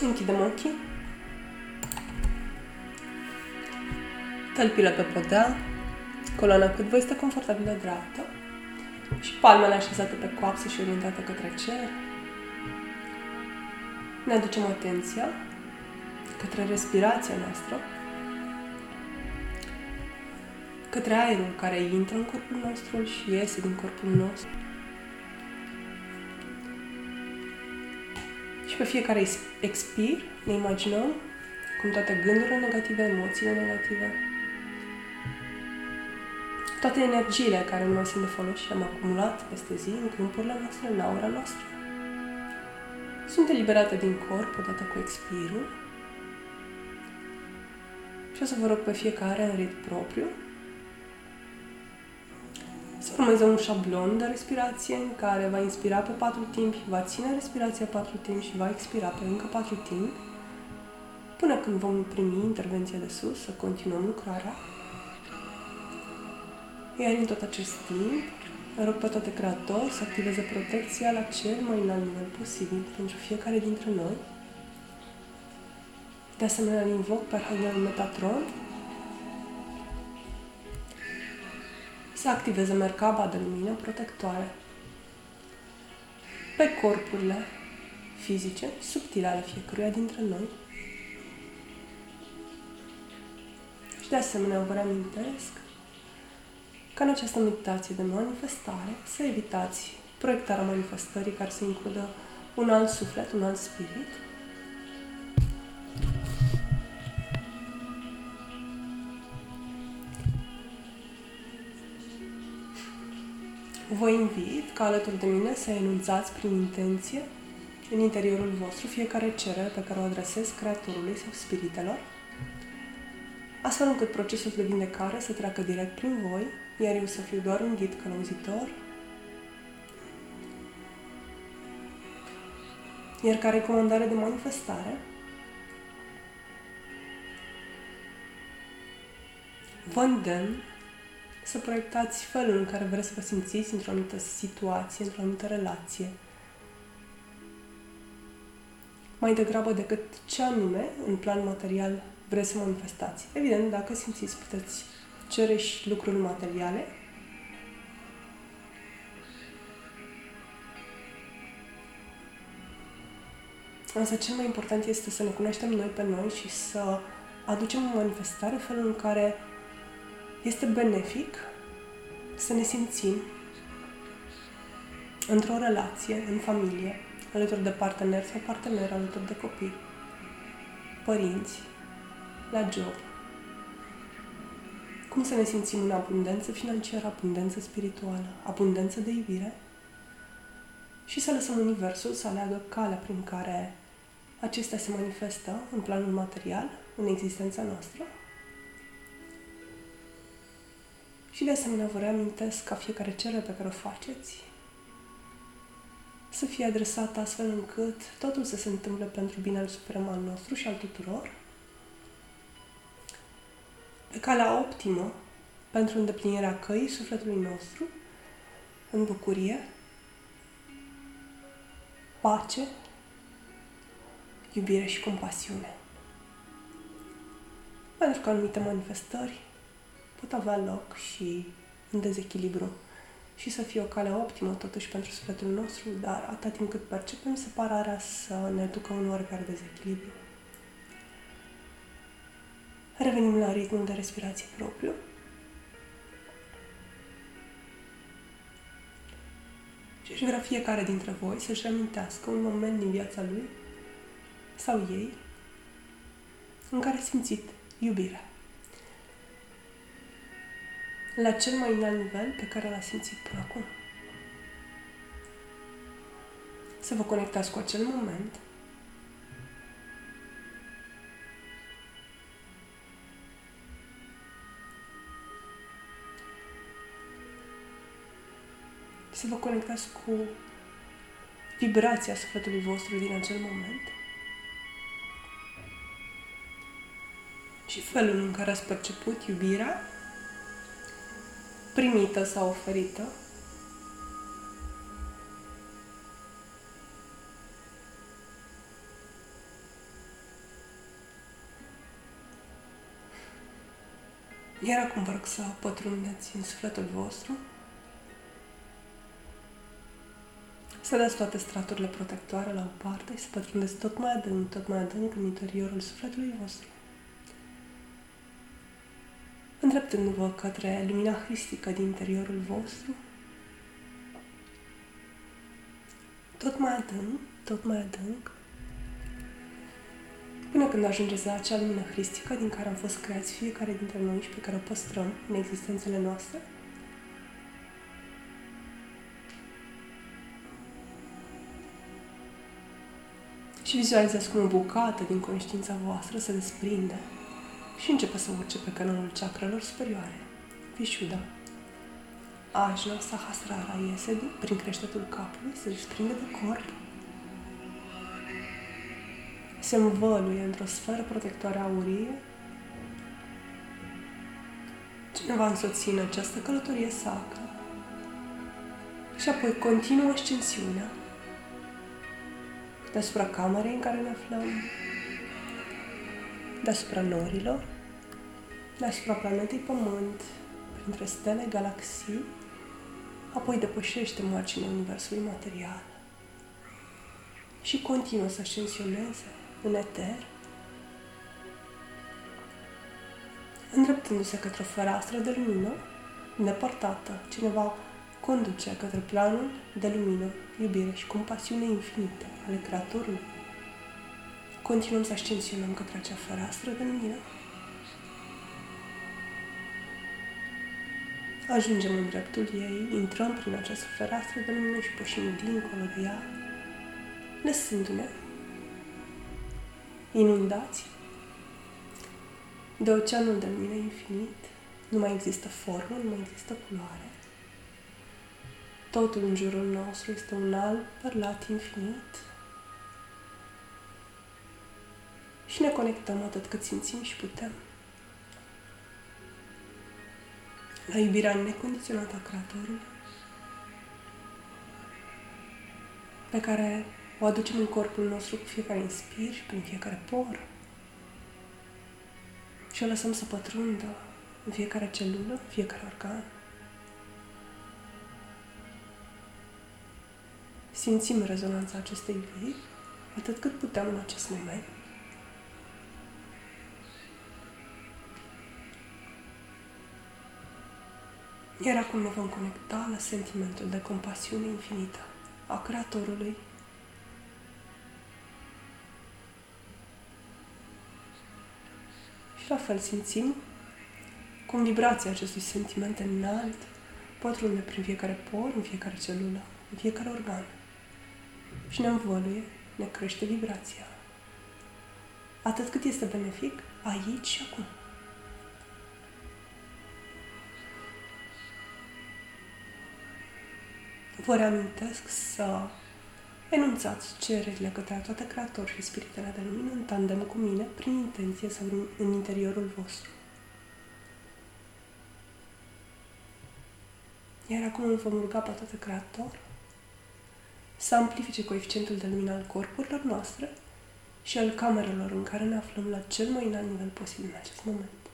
Închidem ochii. Tălpile pe podea, coloana cât vă este confortabilă dreaptă și palmele așezate pe coapsă și orientate către cer. Ne aducem atenția către respirația noastră, către aerul care intră în corpul nostru și iese din corpul nostru. Și pe fiecare expir ne imaginăm cum toate gândurile negative, emoțiile negative, toate energiile care nu mai sunt de folos și am acumulat peste zi în câmpurile noastre, în aura noastră, sunt eliberate din corp odată cu expirul. Și o să vă rog pe fiecare în ritm propriu să formeze un șablon de respirație în care va inspira pe patru timpi, va ține respirația patru timpi și va expira pe încă patru timpi până când vom primi intervenția de sus, să continuăm lucrarea. Iar în tot acest timp, rog pe toate creatori să activeze protecția la cel mai înalt nivel posibil pentru fiecare dintre noi. De asemenea, îl invoc pe Arhanghelul Metatron să activeze mercaba de lumină protectoare pe corpurile fizice subtile ale fiecăruia dintre noi. Și de asemenea vă reamintesc ca în această meditație de manifestare să evitați proiectarea manifestării care să includă un alt suflet, un alt spirit, Vă invit ca alături de mine să enunțați prin intenție în interiorul vostru fiecare cerere pe care o adresez Creatorului sau Spiritelor, astfel încât procesul de vindecare să treacă direct prin voi, iar eu să fiu doar un ghid călăuzitor, iar ca recomandare de manifestare, vă îndemn să proiectați felul în care vreți să vă simțiți într-o anumită situație, într-o anumită relație. Mai degrabă decât ce anume, în plan material, vreți să manifestați. Evident, dacă simțiți, puteți cere și lucruri materiale. Însă cel mai important este să ne cunoaștem noi pe noi și să aducem în manifestare felul în care este benefic să ne simțim într-o relație, în familie, alături de partener sau partener, alături de copii, părinți, la job. Cum să ne simțim în abundență financiară, abundență spirituală, abundență de iubire și să lăsăm Universul să aleagă calea prin care acestea se manifestă în planul material, în existența noastră Și de asemenea vă reamintesc ca fiecare cerere pe care o faceți să fie adresată astfel încât totul să se întâmple pentru binele suprem al nostru și al tuturor, pe calea optimă pentru îndeplinirea căii sufletului nostru, în bucurie, pace, iubire și compasiune. Pentru că anumite manifestări pot avea loc și în dezechilibru și să fie o cale optimă totuși pentru sufletul nostru, dar atât timp cât percepem separarea să ne ducă un oarecare dezechilibru. Revenim la ritmul de respirație propriu. Și aș vrea fiecare dintre voi să-și reamintească un moment din viața lui sau ei în care simțit iubirea la cel mai înalt nivel pe care l-a simțit până acum. Să vă conectați cu acel moment să vă conectați cu vibrația sufletului vostru din acel moment și felul în care ați perceput iubirea primită sau oferită. Iar acum vă rog să pătrundeți în sufletul vostru, să dați toate straturile protectoare la o parte și să pătrundeți tot mai adânc, tot mai adânc în interiorul sufletului vostru. Îndreptându-vă către lumina hristică din interiorul vostru, tot mai adânc, tot mai adânc, până când ajungeți la acea lumină hristică din care am fost creați fiecare dintre noi și pe care o păstrăm în existențele noastre. Și vizualizați cum o bucată din conștiința voastră se desprinde și începe să urce pe canalul chakrelor superioare. Vishuddha. Ajna Sahasrara iese prin creștetul capului, se desprinde de corp se învăluie într-o sferă protectoare aurie. Cineva însoți în această călătorie sacră și apoi continuă ascensiunea deasupra camerei în care ne aflăm, deasupra norilor, deasupra planetei Pământ, printre stele, galaxii, apoi depășește marginea Universului material și continuă să ascensioneze în eter, îndreptându-se către o fereastră de lumină nepărtată. Cineva conduce către planul de lumină, iubire și compasiune infinite ale Creatorului. Continuăm să ascensionăm către acea fereastră de lumină. Ajungem în dreptul ei, intrăm prin această fereastră de lumină și pășim dincolo de ea, lăsându-ne inundați de oceanul de lumină infinit. Nu mai există formă, nu mai există culoare. Totul în jurul nostru este un alb perlat infinit. Și ne conectăm atât cât simțim și putem. La iubirea necondiționată a Creatorului, pe care o aducem în corpul nostru cu fiecare inspir și prin fiecare por. Și o lăsăm să pătrundă în fiecare celulă, fiecare organ. Simțim rezonanța acestei vii atât cât putem în acest moment. Iar acum ne vom conecta la sentimentul de compasiune infinită a Creatorului Și la fel simțim cum vibrația acestui sentiment înalt pătrunde prin fiecare por, în fiecare celulă, în fiecare organ. Și ne învăluie, ne crește vibrația. Atât cât este benefic aici și acum. Vă reamintesc să Enunțați cererile către toate creatori și spiritele de lumină în tandem cu mine, prin intenție sau în interiorul vostru. Iar acum îl vom ruga pe toate creator să amplifice coeficientul de lumină al corpurilor noastre și al camerelor în care ne aflăm la cel mai înalt nivel posibil în acest moment.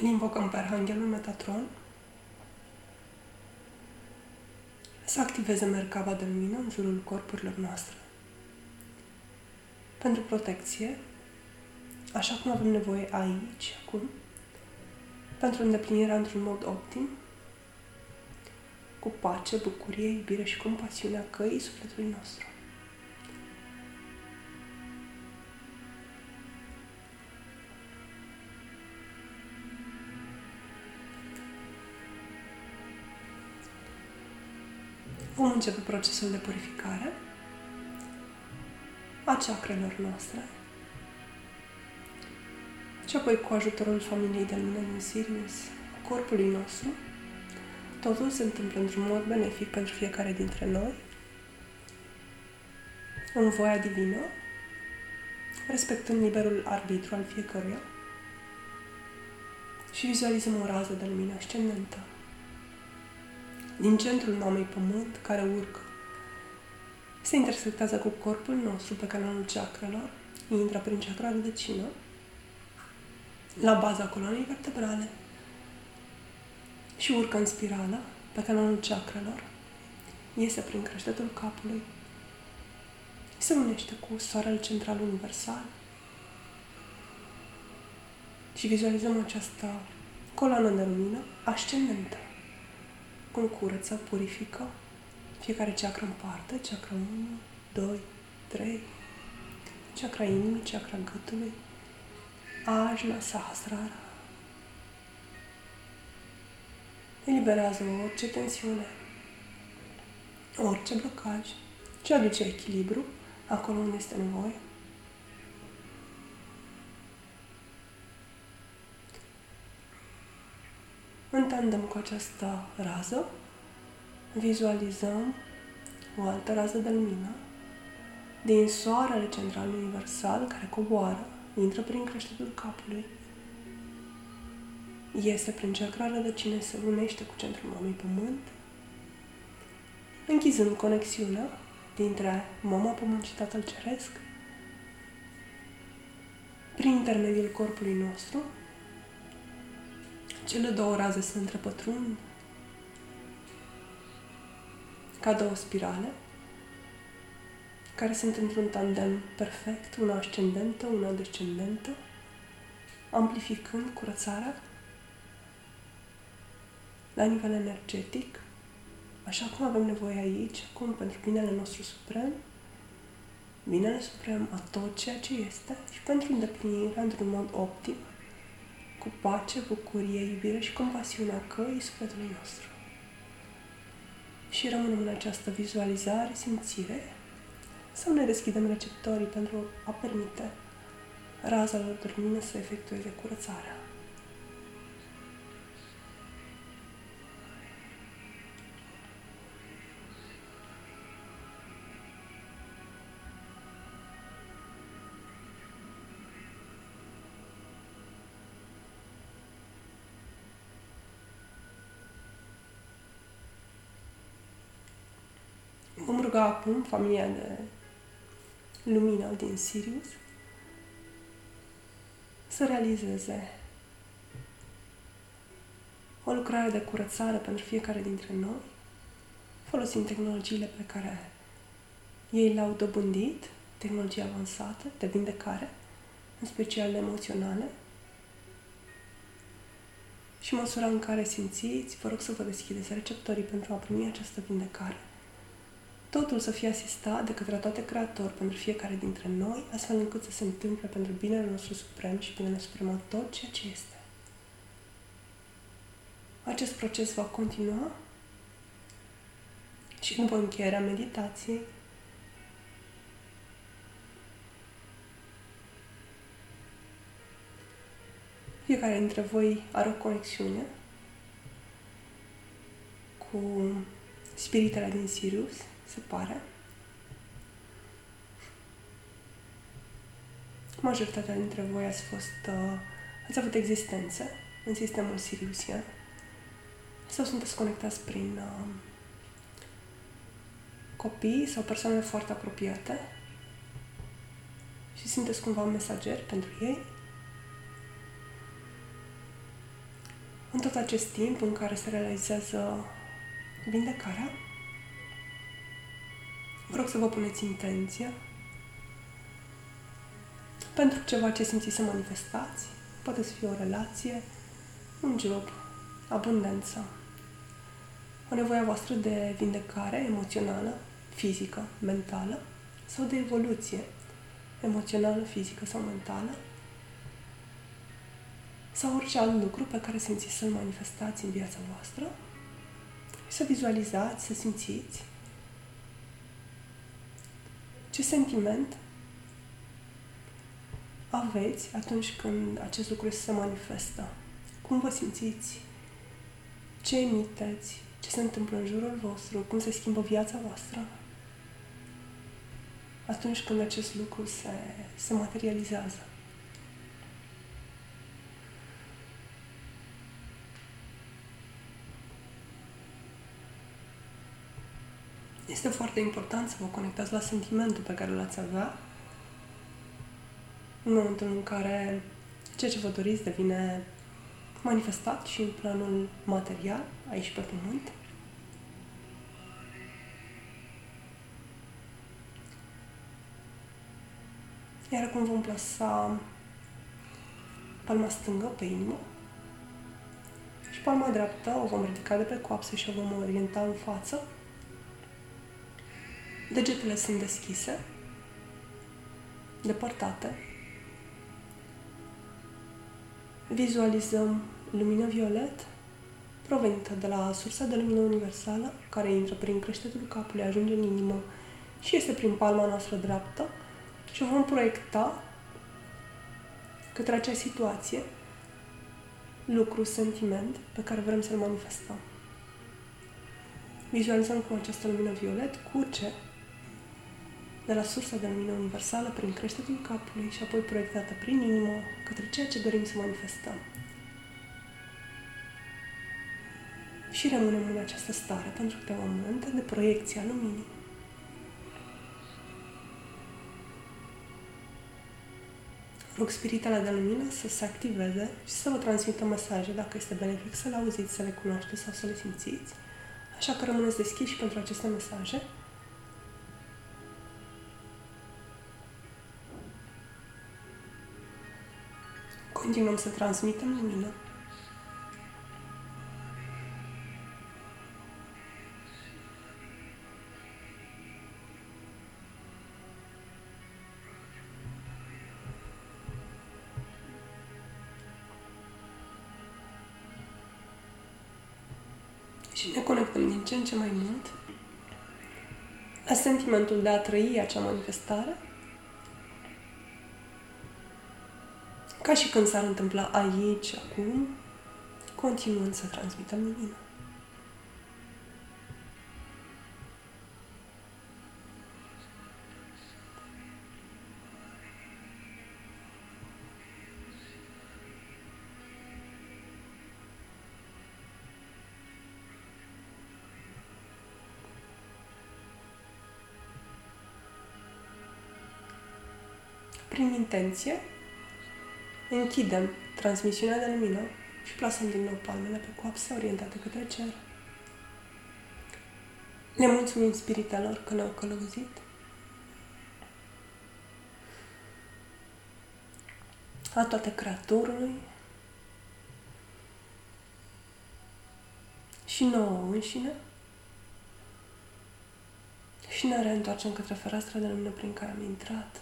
Îl invocăm pe Arhanghelul Metatron să activeze mercaba de lumină în jurul corpurilor noastre. Pentru protecție, așa cum avem nevoie aici, acum, pentru îndeplinirea într-un mod optim, cu pace, bucurie, iubire și compasiunea căii sufletului nostru. Vom începe procesul de purificare a chakrelor noastre. Și apoi cu ajutorul familiei de lumină din Sirius, a corpului nostru, totul se întâmplă într-un mod benefic pentru fiecare dintre noi, în voia divină, respectând liberul arbitru al fiecăruia și vizualizăm o rază de lumină ascendentă din centrul mamei pământ care urcă. Se intersectează cu corpul nostru pe canalul chakrelor, intră prin chakra rădăcină, la baza coloanei vertebrale și urcă în spirală pe canalul chakrelor, iese prin creștetul capului, se unește cu soarele central universal. Și vizualizăm această coloană de lumină ascendentă, cum curăță, purifică fiecare chakra în parte, chakra 1, 2, 3, chakra inimii, chakra gâtului, ajna, sahasrara. Eliberează orice tensiune, orice blocaj ce aduce echilibru acolo unde este nevoie. În tandem cu această rază, vizualizăm o altă rază de lumină din soarele central universal care coboară, intră prin creștetul capului, iese prin chakra rădăcine, se unește cu centrul mamei pământ, închizând conexiunea dintre mama pământ și tatăl ceresc, prin intermediul corpului nostru, cele două raze se întrepătrund ca două spirale care sunt într-un tandem perfect, una ascendentă, una descendentă, amplificând curățarea la nivel energetic, așa cum avem nevoie aici, acum, pentru binele nostru suprem, binele suprem a tot ceea ce este și pentru îndeplinirea într-un mod optim, cu pace, bucurie, iubire și compasiunea căii sufletului nostru. Și rămânem în această vizualizare, simțire, sau ne deschidem receptorii pentru a permite razalor de lumină să efectueze curățarea. Ruga acum familia de lumină din Sirius să realizeze o lucrare de curățare pentru fiecare dintre noi, folosind tehnologiile pe care ei le-au dobândit, tehnologii avansate de vindecare, în special emoționale, și măsura în care simțiți, vă rog să vă deschideți receptorii pentru a primi această vindecare totul să fie asistat de către toate creatori pentru fiecare dintre noi, astfel încât să se întâmple pentru binele nostru suprem și binele suprem a tot ceea ce este. Acest proces va continua și după încheierea meditației, fiecare dintre voi are o conexiune cu spiritele din Sirius se pare. Majoritatea dintre voi ați fost, uh, ați avut existențe în sistemul Siriusian sau sunteți conectați prin uh, copii sau persoane foarte apropiate și sunteți cumva mesageri pentru ei. În tot acest timp în care se realizează vindecarea, Vă rog să vă puneți intenția pentru ceva ce simțiți să manifestați. Poate să fie o relație, un job, abundență, o nevoie voastră de vindecare emoțională, fizică, mentală sau de evoluție emoțională, fizică sau mentală. Sau orice alt lucru pe care simțiți să-l manifestați în viața voastră. Și să vizualizați, să simțiți ce sentiment aveți atunci când acest lucru se manifestă? Cum vă simțiți? Ce emiteți? Ce se întâmplă în jurul vostru? Cum se schimbă viața voastră? atunci când acest lucru se, se materializează. Este foarte important să vă conectați la sentimentul pe care l-ați avea în momentul în care ceea ce vă doriți devine manifestat și în planul material, aici pe pământ. Iar acum vom plasa palma stângă pe inimă și palma dreaptă o vom ridica de pe coapsă și o vom orienta în față. Degetele sunt deschise, depărtate. Vizualizăm lumină violet provenită de la sursa de lumină universală care intră prin creștetul capului, ajunge în inimă și este prin palma noastră dreaptă și o vom proiecta către acea situație, lucru, sentiment pe care vrem să-l manifestăm. Vizualizăm cum această lumină violet curge de la sursa de lumină universală prin creștetul capului și apoi proiectată prin inimă către ceea ce dorim să manifestăm. Și rămânem în această stare pentru câteva momente de proiecție a luminii. Rog spiritele de lumină să se activeze și să vă transmită mesaje dacă este benefic să le auziți, să le cunoașteți sau să le simțiți. Așa că rămâneți deschiși pentru aceste mesaje Continuăm să transmitem lumină. Și ne conectăm din ce în ce mai mult la sentimentul de a trăi acea manifestare Ca și când s-ar întâmpla aici, acum, continuând să transmitem lumină. prin intenție, Închidem transmisiunea de lumină și plasăm din nou palmele pe coapse orientate către cer. Ne mulțumim spiritelor că ne-au călăuzit. A toate creatorului și nouă înșine și ne reîntoarcem către fereastra de lumină prin care am intrat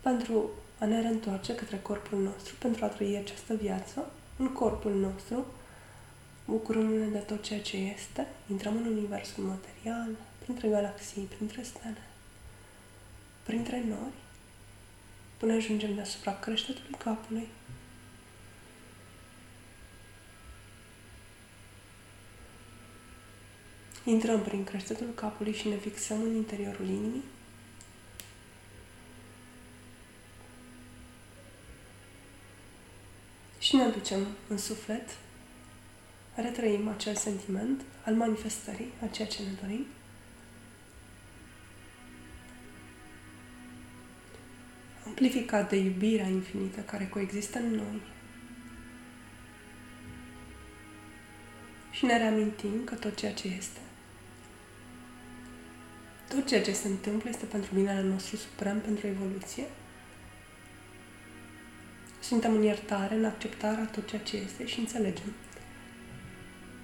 pentru a ne reîntoarce către corpul nostru pentru a trăi această viață în corpul nostru, bucurându-ne de tot ceea ce este, intrăm în universul material, printre galaxii, printre stele, printre nori, până ajungem deasupra creștetului capului, Intrăm prin creștetul capului și ne fixăm în interiorul inimii și ne aducem în suflet, retrăim acel sentiment al manifestării a ceea ce ne dorim. Amplificat de iubirea infinită care coexistă în noi. Și ne reamintim că tot ceea ce este, tot ceea ce se întâmplă este pentru binele nostru suprem, pentru evoluție suntem în iertare, în acceptarea tot ceea ce este și înțelegem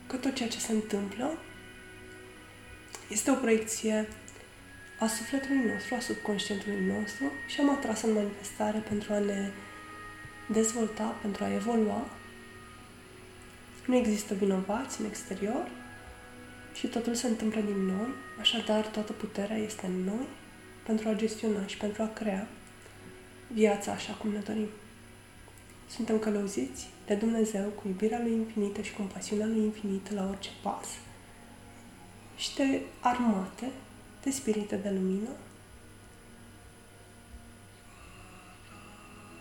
că tot ceea ce se întâmplă este o proiecție a sufletului nostru, a subconștientului nostru și am atras în manifestare pentru a ne dezvolta, pentru a evolua. Nu există vinovați în exterior și totul se întâmplă din noi, așadar toată puterea este în noi pentru a gestiona și pentru a crea viața așa cum ne dorim. Suntem călăuziți de Dumnezeu cu iubirea Lui infinită și compasiunea Lui infinită la orice pas și de armate de spirite de lumină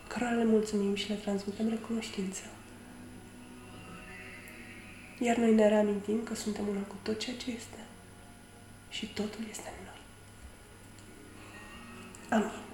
cărora le mulțumim și le transmitem recunoștință. Iar noi ne reamintim că suntem una cu tot ceea ce este și totul este în noi. Amin.